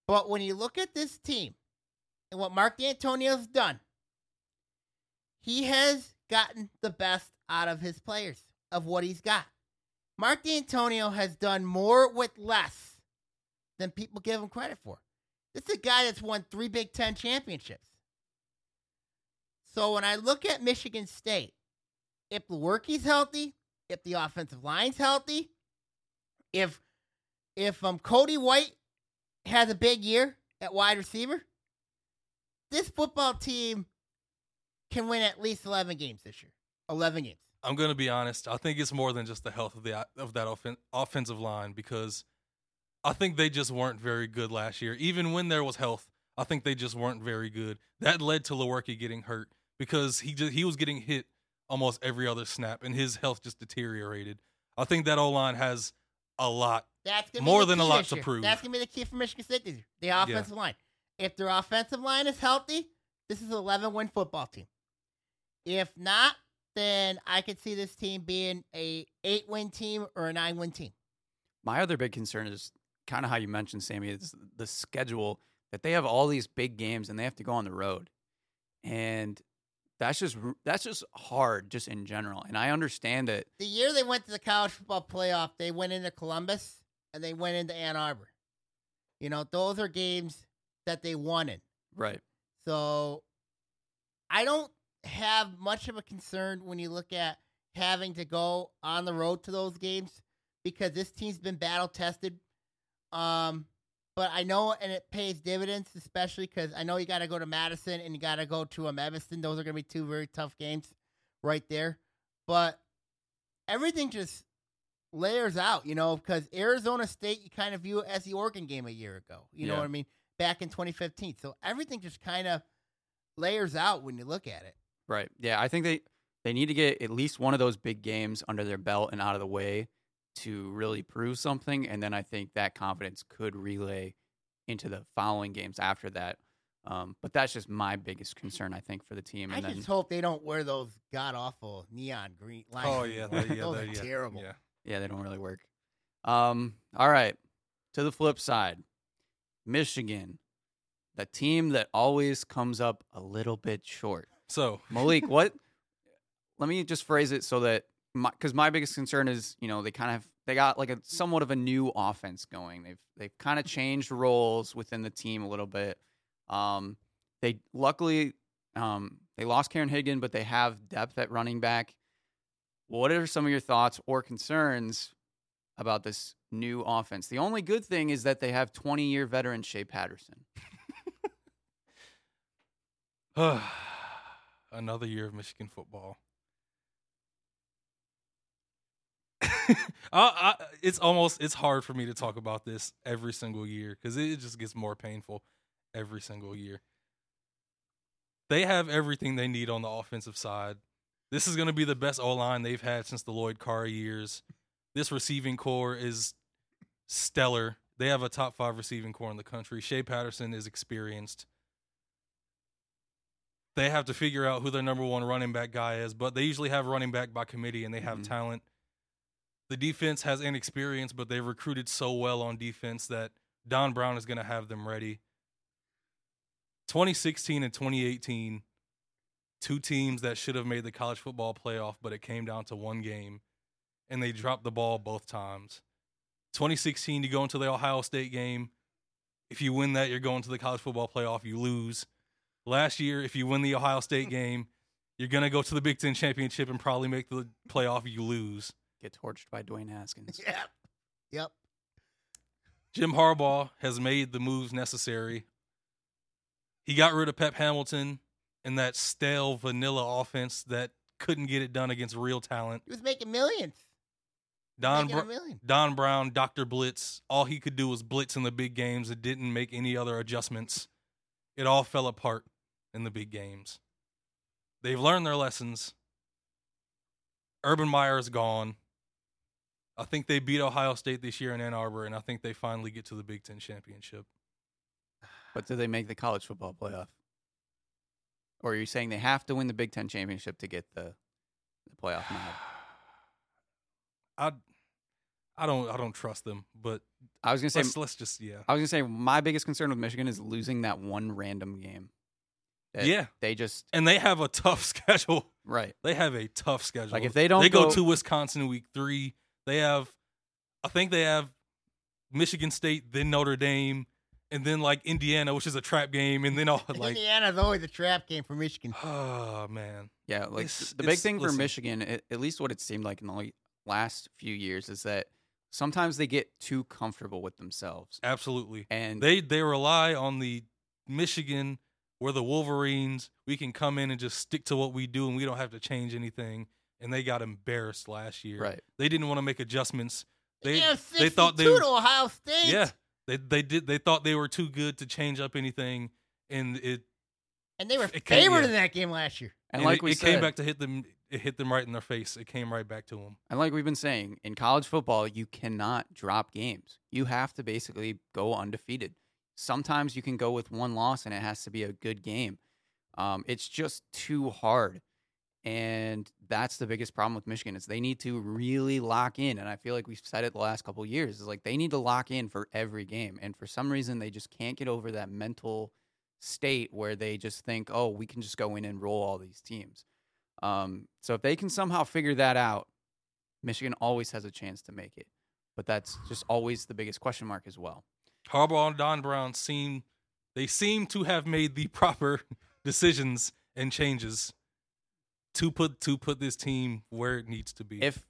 But when you look at this team and what Mark Dantonio's done, he has gotten the best out of his players of what he's got. Mark Dantonio has done more with less than people give him credit for. This is a guy that's won three Big Ten championships. So when I look at Michigan State, if Lewerke's healthy, if the offensive line's healthy, if if um Cody White has a big year at wide receiver, this football team can win at least 11 games this year. 11 games. I'm gonna be honest. I think it's more than just the health of the of that offen- offensive line because I think they just weren't very good last year. Even when there was health, I think they just weren't very good. That led to Lewerke getting hurt because he just he was getting hit almost every other snap, and his health just deteriorated. I think that O line has a lot. That's More than a lot this to prove. That's gonna be the key for Michigan State this year. The offensive line. If their offensive line is healthy, this is an 11 win football team. If not, then I could see this team being a eight win team or a nine win team. My other big concern is kind of how you mentioned, Sammy, is the schedule that they have all these big games and they have to go on the road, and that's just that's just hard, just in general. And I understand it. The year they went to the college football playoff, they went into Columbus and they went into Ann Arbor. You know, those are games that they wanted. Right. So I don't have much of a concern when you look at having to go on the road to those games because this team's been battle tested. Um, but I know, and it pays dividends, especially because I know you got to go to Madison and you got to go to um, Evanston. Those are going to be two very tough games right there. But everything just layers out, you know, because Arizona State, you kind of view it as the Oregon game a year ago. You know what I mean? Back in 2015. So everything just kind of layers out when you look at it. Right. Yeah, I think they they need to get at least one of those big games under their belt and out of the way to really prove something, and then I think that confidence could relay into the following games after that. Um, but that's just my biggest concern, I think, for the team. I And then just hope they don't wear those god awful neon green lines. Oh yeah, that, yeah, those that- are yeah, terrible. Yeah. yeah, they don't really work. Um, all right. To the flip side, Michigan, the team that always comes up a little bit short. So Malik, what? Let me just phrase it so that because my, biggest concern is you know they kind of they got like a somewhat of a new offense going. They've they've kind of changed roles within the team a little bit. Um, they luckily um, they lost Karan Higdon, but they have depth at running back. What are some of your thoughts or concerns about this new offense? The only good thing is that they have 20 year veteran Shea Patterson. Another year of Michigan football. I, I, it's almost it's hard for me to talk about this every single year because it just gets more painful every single year. They have everything they need on the offensive side. This is going to be the best O line they've had since the Lloyd Carr years. This receiving corps is stellar. They have a top five receiving corps in the country. Shea Patterson is experienced. they have to figure out who their number one running back guy is. But they usually have running back by committee, and they have Mhm. talent. The defense has inexperience, but they've recruited so well on defense that Don Brown is going to have them ready. 2016 and 2018, two teams that should have made the college football playoff, but it came down to one game, and they dropped the ball both times. 2016, you go into the Ohio State game. If you win that, you're going to the college football playoff. You lose. Last year, if you win the Ohio State game, you're going to go to the Big Ten championship and probably make the playoff. You lose. Get torched by Dwayne Haskins. Yep. Yep. Jim Harbaugh has made the moves necessary. He got rid of Pep Hamilton and that stale vanilla offense that couldn't get it done against real talent. He was making millions. Don making Br- million. Don Brown, Dr. Blitz, all he could do was blitz in the big games and didn't make any other adjustments. It all fell apart in the big games. They've learned their lessons. Urban Meyer is gone. I think they beat Ohio State this year in Ann Arbor, and I think they finally get to the Big Ten championship. But do they make the college football playoff? Or are you saying they have to win the Big Ten championship to get the, the playoff nod? I, I don't, I don't trust them. But I was gonna say let's, let's just, yeah, I was gonna say my biggest concern with Michigan is losing that one random game. Yeah. They just And they have a tough schedule. right. They have a tough schedule. Like, if they don't they go, go- to Wisconsin week three. They have, I think they have Michigan State, then Notre Dame, and then like Indiana, which is a trap game, and then all like, Indiana's always a trap game for Michigan. oh man, Yeah, like It's- the big it's- thing for listen. Michigan, at, at least what it seemed like in the last few years, is that sometimes they get too comfortable with themselves, absolutely. and They they rely on the Michigan. We're the Wolverines. We can come in and just stick to what we do, and we don't have to change anything. And they got embarrassed last year. right. They didn't want to make adjustments. They gave they thought they 62 were, to Ohio State. Yeah, they they did. They thought they were too good to change up anything, and it and they were It favored yeah. in that game last year. And, and like it, we it said, came back to hit them. It hit them right in their face. It came right back to them. and like we've been saying, in college football, you cannot drop games. You have to basically go undefeated. Sometimes you can go with one loss, and it has to be a good game. Um, it's just too hard. And that's the biggest problem with Michigan is they need to really lock in. And I feel like we've said it the last couple years is like they need to lock in for every game. And for some reason they just can't get over that mental state where they just think, oh, we can just go in and roll all these teams. Um, so if they can somehow figure that out, Michigan always has a chance to make it. But that's just always the biggest question mark as well. Harbaugh and Don Brown seem they seem to have made the proper decisions and changes to put to put this team where it needs to be. If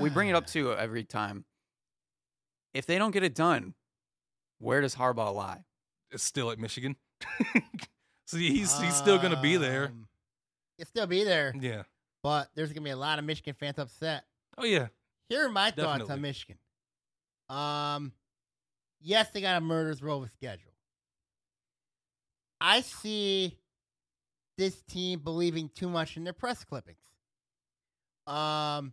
we bring it up to every time, if they don't get it done, where does Harbaugh lie? it's still at Michigan, so he's he's still going to be there. Um, He'll still be there, Yeah. but there's gonna be a lot of Michigan fans upset. Oh yeah. Here are my thoughts on Michigan. Um, yes, they got a murder's row of schedule. I see this team believing too much in their press clippings. Um,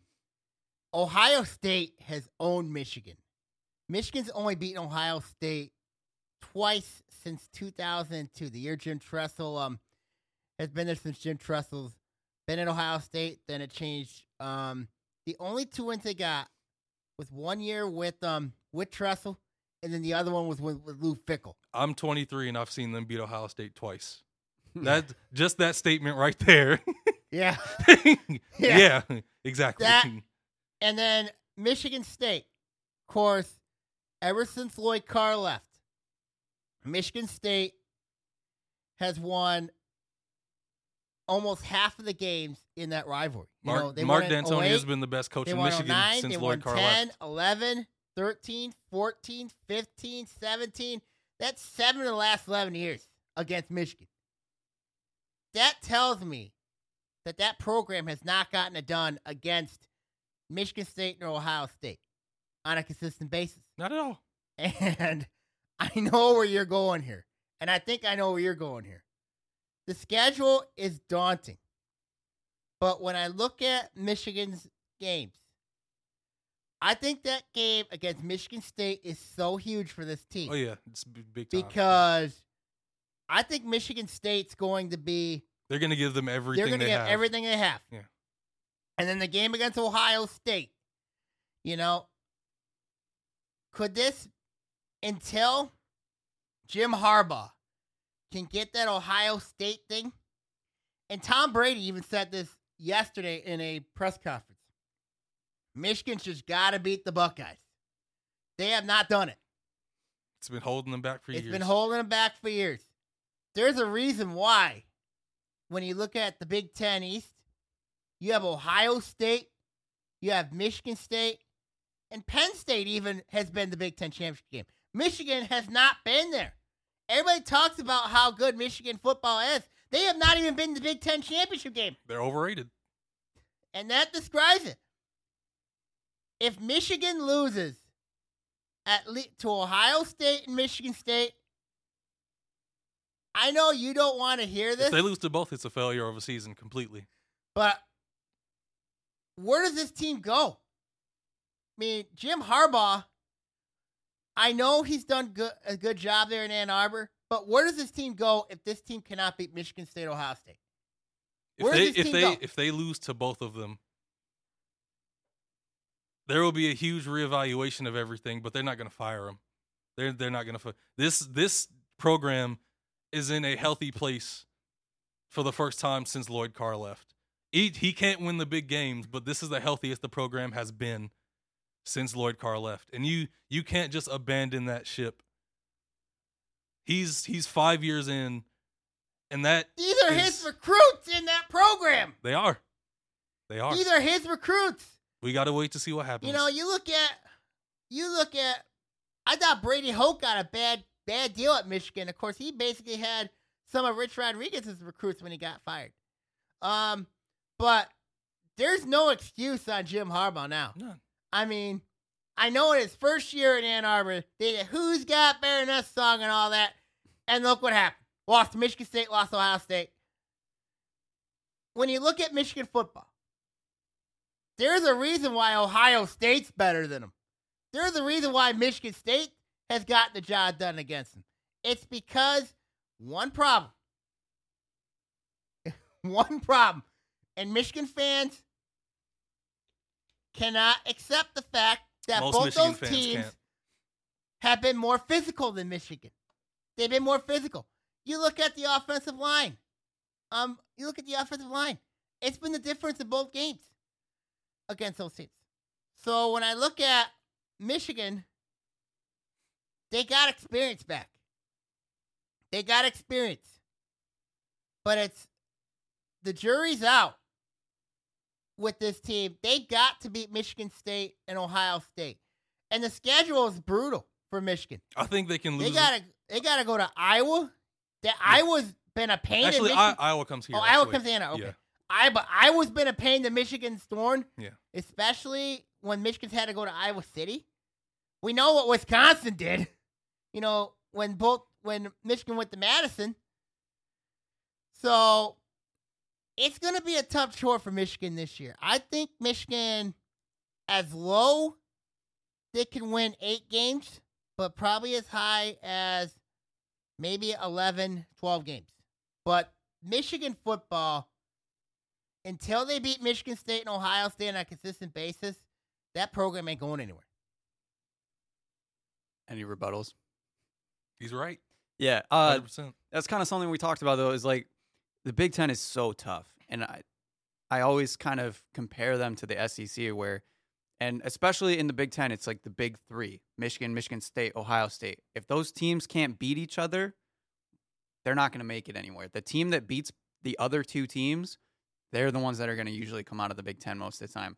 Ohio State has owned Michigan. Michigan's only beaten Ohio State twice since 2002, the year Jim Tressel um has been there since Jim Tressel's been at Ohio State. Then it changed. Um, the only two wins they got was one year with um with Tressel, and then the other one was with, with Lou Fickell. I'm 23 and I've seen them beat Ohio State twice. That just that statement right there. Yeah, yeah. exactly. That- and then Michigan State, of course, ever since Lloyd Carr left, Michigan State has won almost half of the games in that rivalry. You Mark, know, they Mark D'Antoni oh has been the best coach in oh Michigan 09, since Lloyd Carr 10, left. 11, 13, 14, 15, 17. That's seven of the last 11 years against Michigan. That tells me that that program has not gotten it done against Michigan State or Ohio State on a consistent basis. Not at all. And I know where you're going here. And I think I know where you're going here. The schedule is daunting. But when I look at Michigan's games, I think that game against Michigan State is so huge for this team Oh yeah, it's big time. because I think Michigan State's going to be They're going to give them everything. they're going to get have. everything they have. Yeah. And then the game against Ohio State. You know, could this until Jim Harbaugh can get that Ohio State thing? And Tom Brady even said this yesterday in a press conference. Michigan's just got to beat the Buckeyes. They have not done it. It's been holding them back for It's years. It's been holding them back for years. There's a reason why, when you look at the Big Ten East, you have Ohio State, you have Michigan State, and Penn State even has been the Big Ten championship game. Michigan has not been there. Everybody talks about how good Michigan football is. They have not even been the Big Ten championship game. They're overrated. And that describes it. If Michigan loses at le- to Ohio State and Michigan State, I know you don't want to hear this, If they lose to both, it's a failure of a season completely. but where does this team go? I mean, Jim Harbaugh, I know he's done good, a good job there in Ann Arbor, but where does this team go if this team cannot beat Michigan State, Ohio State? If Where does they this if team they go? if they lose to both of them, there will be a huge reevaluation of everything. But they're not going to fire him. They're they're not going to. This this program is in a healthy place for the first time since Lloyd Carr left. He he can't win the big games, but this is the healthiest the program has been since Lloyd Carr left. And you you can't just abandon that ship. He's he's five years in, and that These are his recruits in that program. they are, they are. These are his recruits. We got to wait to see what happens. You know, you look at, you look at. I thought Brady Hoke got a bad bad deal at Michigan. Of course, he basically had some of Rich Rodriguez's recruits when he got fired. Um, but there's no excuse on Jim Harbaugh now. None. I mean, I know in his first year in Ann Arbor, they did "Who's Got Better Than Us" song and all that, and look what happened: lost to Michigan State, lost Ohio State. When you look at Michigan football, there's a reason why Ohio State's better than them. There's a reason why Michigan State has gotten the job done against them. It's because one problem. one problem. And Michigan fans cannot accept the fact that Most both Michigan those teams can't. have been more physical than Michigan. They've been more physical. You look at the offensive line. Um, you look at the offensive line. It's been the difference in both games against those teams. So when I look at Michigan, they got experience back. They got experience. But it's the jury's out with this team. They got to beat Michigan State and Ohio State. And the schedule is brutal for Michigan. I think they can lose. They gotta they gotta go to Iowa. That Iowa's been a pain. Actually, in I. Iowa comes here. oh, Iowa comes in. Okay. Yeah. I but Iowa's been a pain to Michigan's thorn. Yeah. Especially when Michigan's had to go to Iowa City. We know what Wisconsin did. You know, when both when Michigan went to Madison. So it's gonna be a tough chore for Michigan this year. I think Michigan as low they can win eight games, but probably as high as maybe 11, 12 games. But Michigan football, until they beat Michigan State and Ohio State on a consistent basis, that program ain't going anywhere. Any rebuttals? He's right. Yeah. Uh, 100%. that's kind of something we talked about though is like the Big Ten is so tough, and I I always kind of compare them to the SEC where, and especially in the Big Ten, it's like the big three: Michigan, Michigan State, Ohio State. If those teams can't beat each other, they're not going to make it anywhere. The team that beats the other two teams, they're the ones that are going to usually come out of the Big Ten most of the time.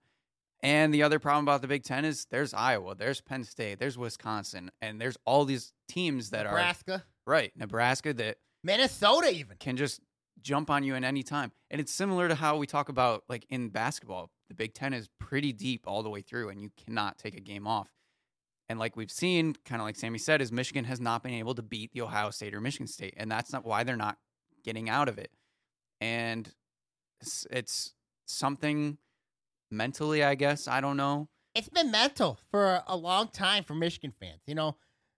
And the other problem about the Big Ten is there's Iowa, there's Penn State, there's Wisconsin, and there's all these teams that are Nebraska, right Nebraska that Minnesota, even. can just jump on you at any time. And it's similar to how we talk about like in basketball. The Big Ten is pretty deep all the way through, and you cannot take a game off. And like we've seen, kind of like Sammy said, is Michigan has not been able to beat the Ohio State or Michigan State, and that's not why they're not getting out of it. And it's, it's something mentally, I guess. I don't know. It's been mental for a long time for Michigan fans. You know,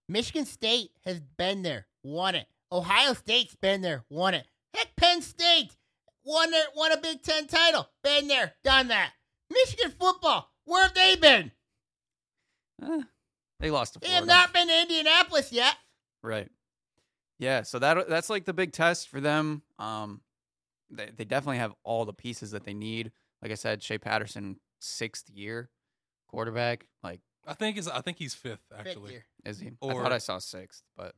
Michigan State has been there, won it, Ohio State's been there, won it. Heck, Penn State won their, won a Big Ten title, been there, done that. Michigan football, where have they been? Eh, they lost to They Florida. have not been to Indianapolis yet. Right. Yeah, so that that's like the big test for them. Um, they they definitely have all the pieces that they need. Like I said, Shea Patterson, sixth year quarterback. Like, I think is I think he's fifth Fifth actually. year. is he? I Or- thought I saw sixth, but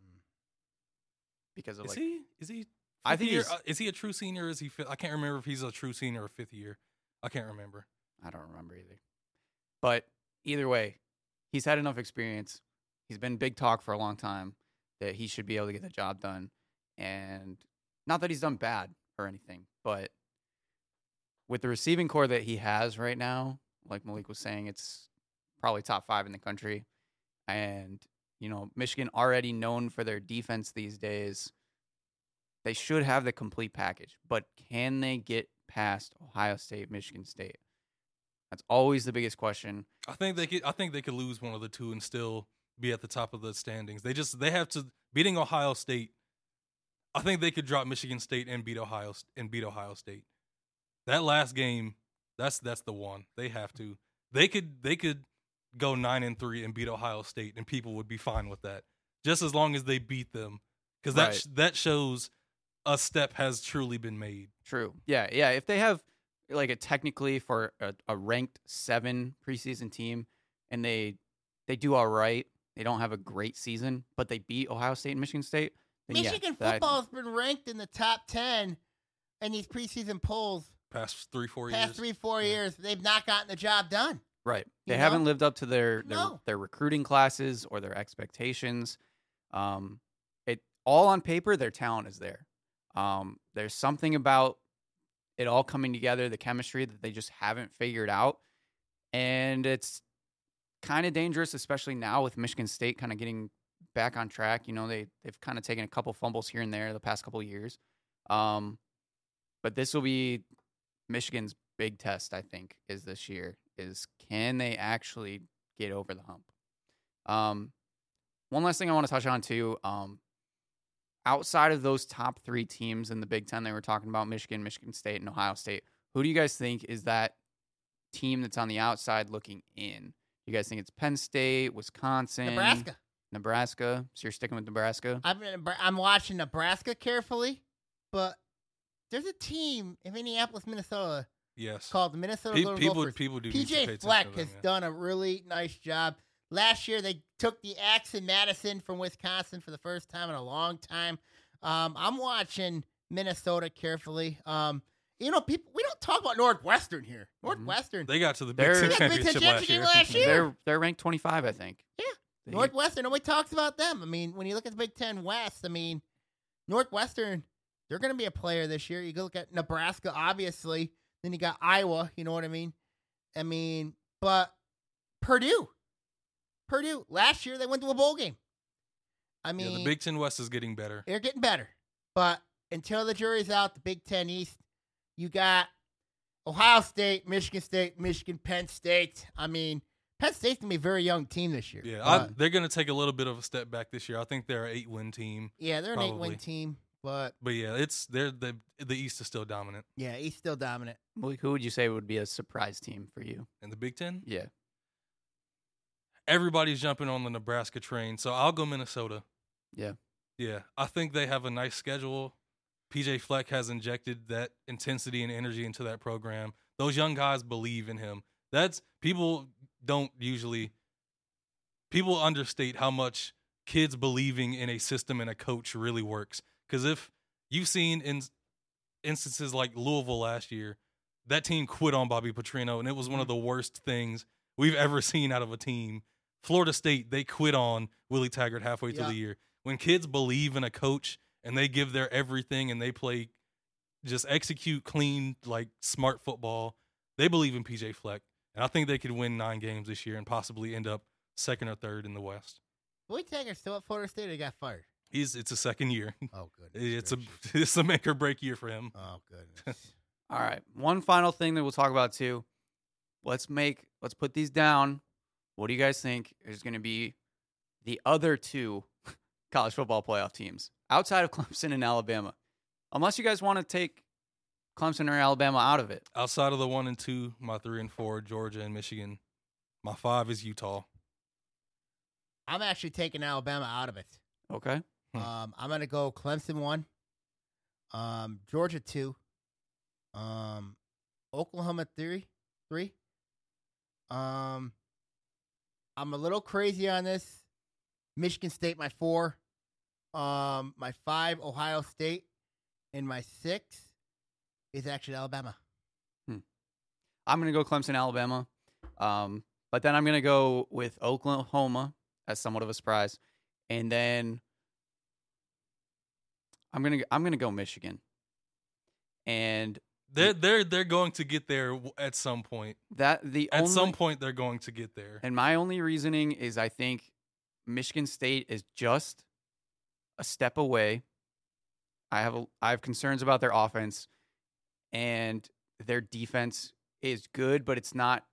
because of Is like, he? Is he? I fifth think year? he's- Uh, is he a true senior? Is he? Fifth? I can't remember if he's a true senior or fifth year. I can't remember. I don't remember either. But either way, he's had enough experience. He's been big talk for a long time that he should be able to get the job done. And not that he's done bad or anything, but with the receiving corps that he has right now, like Malik was saying, it's probably top five in the country. And, you know, Michigan already known for their defense these days. They should have the complete package, but can they get past Ohio State, Michigan State? That's always the biggest question. I think they could. I think they could lose one of the two and still be at the top of the standings. They just they have to beating Ohio State. I think they could drop Michigan State and beat Ohio and beat Ohio State. That last game, that's that's the one they have to. They could they could go nine and three and beat Ohio State, and people would be fine with that, just as long as they beat them, because that Right. sh- that shows a step has truly been made. True. Yeah, yeah. If they have like a technically for a, a ranked seven preseason team and they they do all right, they don't have a great season, but they beat Ohio State and Michigan State. then yeah, Michigan that- football has been ranked in the top 10 in these preseason polls Past three four past years. three, four Yeah. years. They've not gotten the job done. Right. You They haven't know? lived up to their their, No. their recruiting classes or their expectations. Um, it all on paper, their talent is there. Um, there's something about it all coming together, the chemistry that they just haven't figured out, and it's kind of dangerous, especially now with Michigan State kind of getting back on track. You know, they they've kind of taken a couple fumbles here and there the past couple years. Um, but this will be Michigan's big test, I think, is this year is can they actually get over the hump? Um, one last thing I want to touch on too. Um, outside of those top three teams in the Big Ten, they were talking about Michigan, Michigan State, and Ohio State. Who do you guys think is that team that's on the outside looking in? You guys think it's Penn State, Wisconsin, Nebraska. Nebraska? So you're sticking with Nebraska? I'm, I'm watching Nebraska carefully, but there's a team in Minneapolis, Minnesota Yes. called the Minnesota Pe- Golden people Gophers. people do. need to pay PJ Fleck has yeah. done a really nice job. Last year, they took the axe in Madison from Wisconsin for the first time in a long time. Um, I'm watching Minnesota carefully. Um, you know, people we don't talk about Northwestern here. Northwestern, They got to the Big Ten Big Ten championship last year. Last year? They're, they're ranked 25, I think. Yeah. They- Northwestern. Nobody talks about them. I mean, when you look at the Big Ten West, I mean, Northwestern, they're going to be a player this year. You go look at Nebraska, obviously. Then you got Iowa. You know what I mean? I mean, but Purdue, Purdue. Last year they went to a bowl game. I mean, yeah, the Big Ten West is getting better. they're getting better. But until the jury's out, the Big Ten East, you got Ohio State, Michigan State, Michigan, Penn State. I mean, Penn State's gonna be a very young team this year. Yeah, I, they're going to take a little bit of a step back this year. I think they're an eight-win team, yeah, they're an eight-win team, but but yeah, it's they're the the East is still dominant, yeah, he's still dominant. Malik, who would you say would be a surprise team for you? and the Big Ten. Yeah. Everybody's jumping on the Nebraska train, so I'll go Minnesota. Yeah. Yeah, I think they have a nice schedule. PJ Fleck has injected that intensity and energy into that program. Those young guys believe in him. That's people don't usually people understate how much kids believing in a system and a coach really works. Because if you've seen in instances like Louisville last year, that team quit on Bobby Petrino, and it was one of the worst things we've ever seen out of a team. Florida State, they quit on Willie Taggart halfway through Yeah. the year. When kids believe in a coach and they give their everything and they play just execute clean, like smart football, they believe in PJ Fleck. And I think they could win nine games this year and possibly end up second or third in the West. Willie Taggart still at Florida State. Or he got fired. He's it's a second year. Oh goodness. It's a it's a make or break year for him. Oh goodness. All right. One final thing that we'll talk about too. Let's make let's put these down. What do you guys think is going to be the other two college football playoff teams outside of Clemson and Alabama. Unless you guys want to take Clemson or Alabama out of it. Outside of the one and two, my three and four, Georgia and Michigan. My five is Utah. I'm actually taking Alabama out of it. Okay. Hmm. Um, I'm gonna go Clemson one, um, Georgia two, um, Oklahoma three, three. Um, I'm a little crazy on this. Michigan State my four, um, my five Ohio State, and my six is actually Alabama. I'm going to go Clemson, Alabama. Um, but then I'm going to go with Oklahoma as somewhat of a surprise. And then I'm going to I'm going to go Michigan. And They're they're they're going to get there at some point. that the At only, some point, they're going to get there. And my only reasoning is I think Michigan State is just a step away. I have a, I have concerns about their offense and their defense is good, but it's not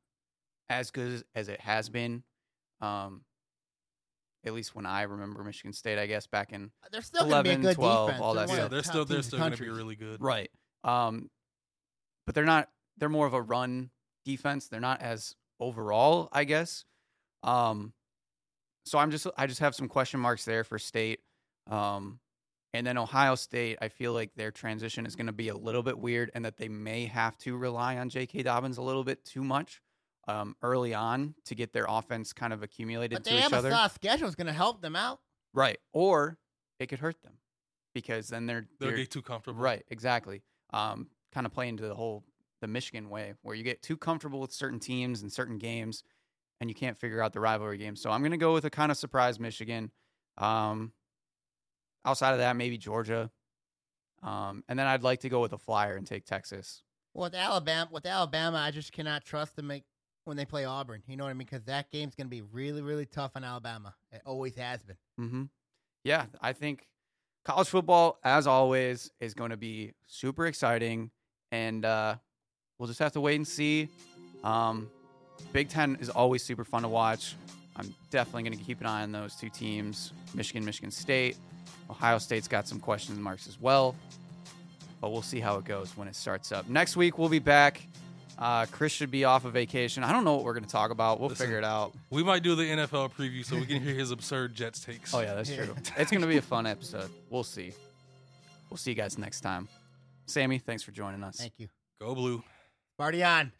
as good as, as it has been. Um, at least when I remember Michigan State, I guess back in They're still gonna be a 11, good 12, defense. all that one yeah, of they're still they're still going to be really good. right. Um, but they're not. They're more of a run defense. They're not as overall, I guess. Um, so I'm just I just have some question marks there for state. Um, and then Ohio State, I feel like their transition is going to be a little bit weird, and that they may have to rely on J.K. Dobbins a little bit too much um, early on to get their offense kind of accumulated But to they each have a other. soft schedule. is going to help them out. Right. Or it could hurt them because then they're, They'll they're get too comfortable. right, exactly. Um, kind of play into the whole the Michigan way where you get too comfortable with certain teams and certain games and you can't figure out the rivalry game. So I'm going to go with a kind of surprise Michigan. Um, outside of that, maybe Georgia. Um, and then I'd like to go with a flyer and take Texas. Well, with Alabama, with Alabama, I just cannot trust them make when they play Auburn. You know what I mean? Because that game's going to be really, really tough on Alabama. It always has been. Mm-hmm. Yeah, I think college football, as always, is going to be super exciting, and uh, we'll just have to wait and see. Um, Big Ten is always super fun to watch. I'm definitely going to keep an eye on those two teams: Michigan, Michigan State. Ohio State's got some question marks as well, but we'll see how it goes when it starts up. Next week we'll be back. Uh, Chris should be off of vacation. I don't know what we're going to talk about. We'll Listen. figure it out. We might do the NFL preview so we can hear his absurd Jets takes. Oh yeah, that's Yeah. true. it's gonna be a fun episode. We'll see. We'll see you guys next time. Sammy, thanks for joining us. Thank you. Go blue. Party on.